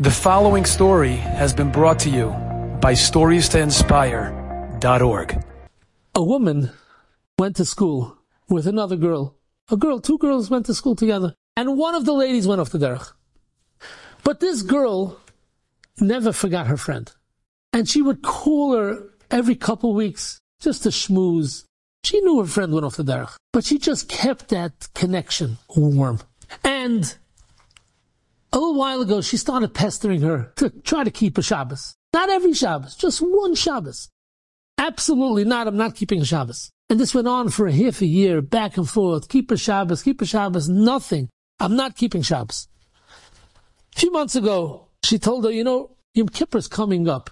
The following story has been brought to you by StoriesToInspire.org. A woman went to school with another girl. A girl, two girls went to school together, and one of the ladies went off the derech. But this girl never forgot her friend. And she would call her every couple weeks just to schmooze. She knew her friend went off the derech, but she just kept that connection warm. And a little while ago, she started pestering her to try to keep a Shabbos. Not every Shabbos, just one Shabbos. Absolutely not. I'm not keeping a Shabbos. And this went on for a half a year, back and forth. Keep a Shabbos, keep a Shabbos, nothing. I'm not keeping Shabbos. A few months ago, she told her, you know, Yom Kippur's coming up.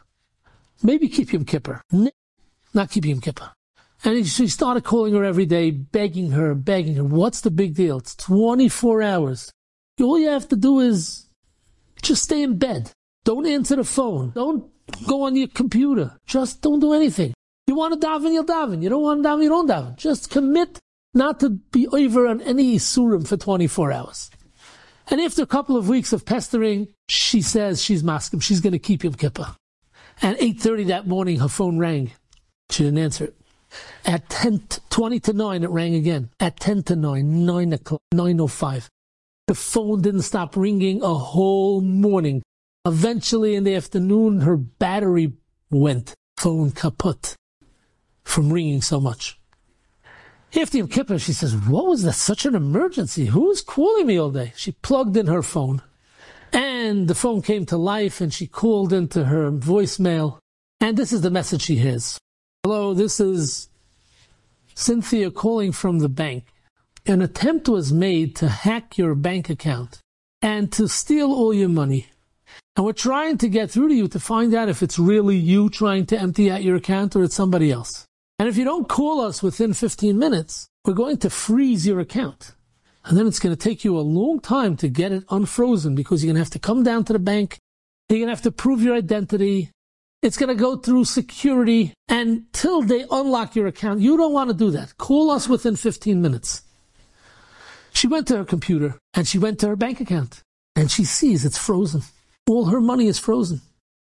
Maybe keep Yom Kippur. Not keep Yom Kippur. And she started calling her every day, begging her, begging her. What's the big deal? It's 24 hours. All you have to do is just stay in bed. Don't answer the phone. Don't go on your computer. Just don't do anything. You want to daven, you'll daven. You don't want to daven, you don't daven. Just commit not to be over on any surim for 24 hours. And after a couple of weeks of pestering, she says she's maskim. She's going to keep Yom Kippur. At 8.30 that morning, her phone rang. She didn't answer it. At 10, 20 to 9, it rang again. At 10 to 9, 9 o'clock, 9.05. The phone didn't stop ringing a whole morning. Eventually, in the afternoon, her battery went. Phone kaput from ringing so much. After Yom Kippur, she says, What was that? Such an emergency. Who was calling me all day? She plugged in her phone, and the phone came to life, and she called into her voicemail. And this is the message she hears Hello, this is Cynthia calling from the bank an attempt was made to hack your bank account and to steal all your money. And we're trying to get through to you to find out if it's really you trying to empty out your account or it's somebody else. And if you don't call us within 15 minutes, we're going to freeze your account. And then it's going to take you a long time to get it unfrozen because you're going to have to come down to the bank. You're going to have to prove your identity. It's going to go through security until they unlock your account. You don't want to do that. Call us within 15 minutes. She went to her computer and she went to her bank account and she sees it's frozen. All her money is frozen.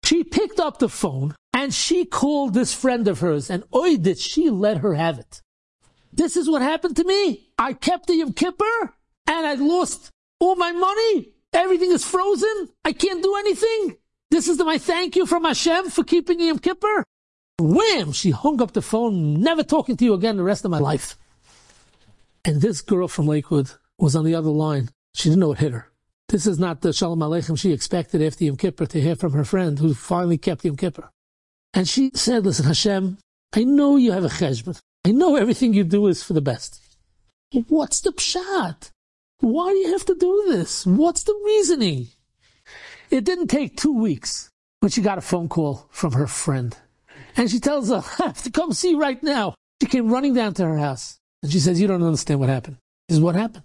She picked up the phone and she called this friend of hers and oi did she let her have it. This is what happened to me. I kept the Yom Kippur and I lost all my money. Everything is frozen. I can't do anything. This is my thank you from Hashem for keeping Yom Kippur. Wham! She hung up the phone, never talking to you again the rest of my life. And this girl from Lakewood was on the other line. She didn't know what hit her. This is not the Shalom Aleichem she expected after Yom Kippur to hear from her friend who finally kept Yom Kippur. And she said, listen, Hashem, I know you have a cheshbon. I know everything you do is for the best. What's the pshat? Why do you have to do this? What's the reasoning? It didn't take two weeks when she got a phone call from her friend. And she tells her, I have to come see right now. She came running down to her house. And she says, You don't understand what happened. This is what happened.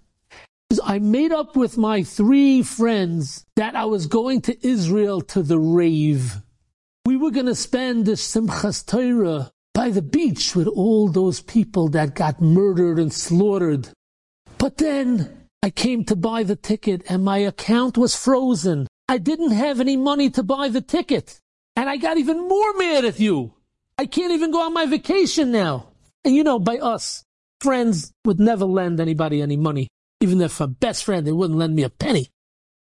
I made up with my three friends that I was going to Israel to the rave. We were going to spend the Simchas Torah by the beach with all those people that got murdered and slaughtered. But then I came to buy the ticket and my account was frozen. I didn't have any money to buy the ticket. And I got even more mad at you. I can't even go on my vacation now. And you know, by us, friends would never lend anybody any money. Even if a best friend, they wouldn't lend me a penny.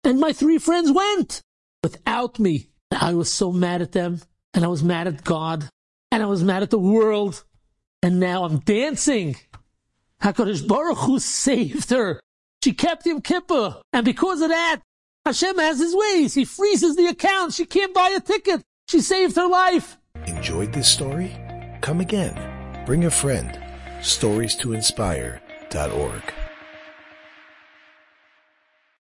And my three friends went without me. I was so mad at them, and I was mad at God, and I was mad at the world, and now I'm dancing. HaKadosh Baruch Hu saved her. She kept Yom Kippur, and because of that, Hashem has his ways. He freezes the account. She can't buy a ticket. She saved her life. Enjoyed this story? Come again. Bring a friend stories to inspire.org.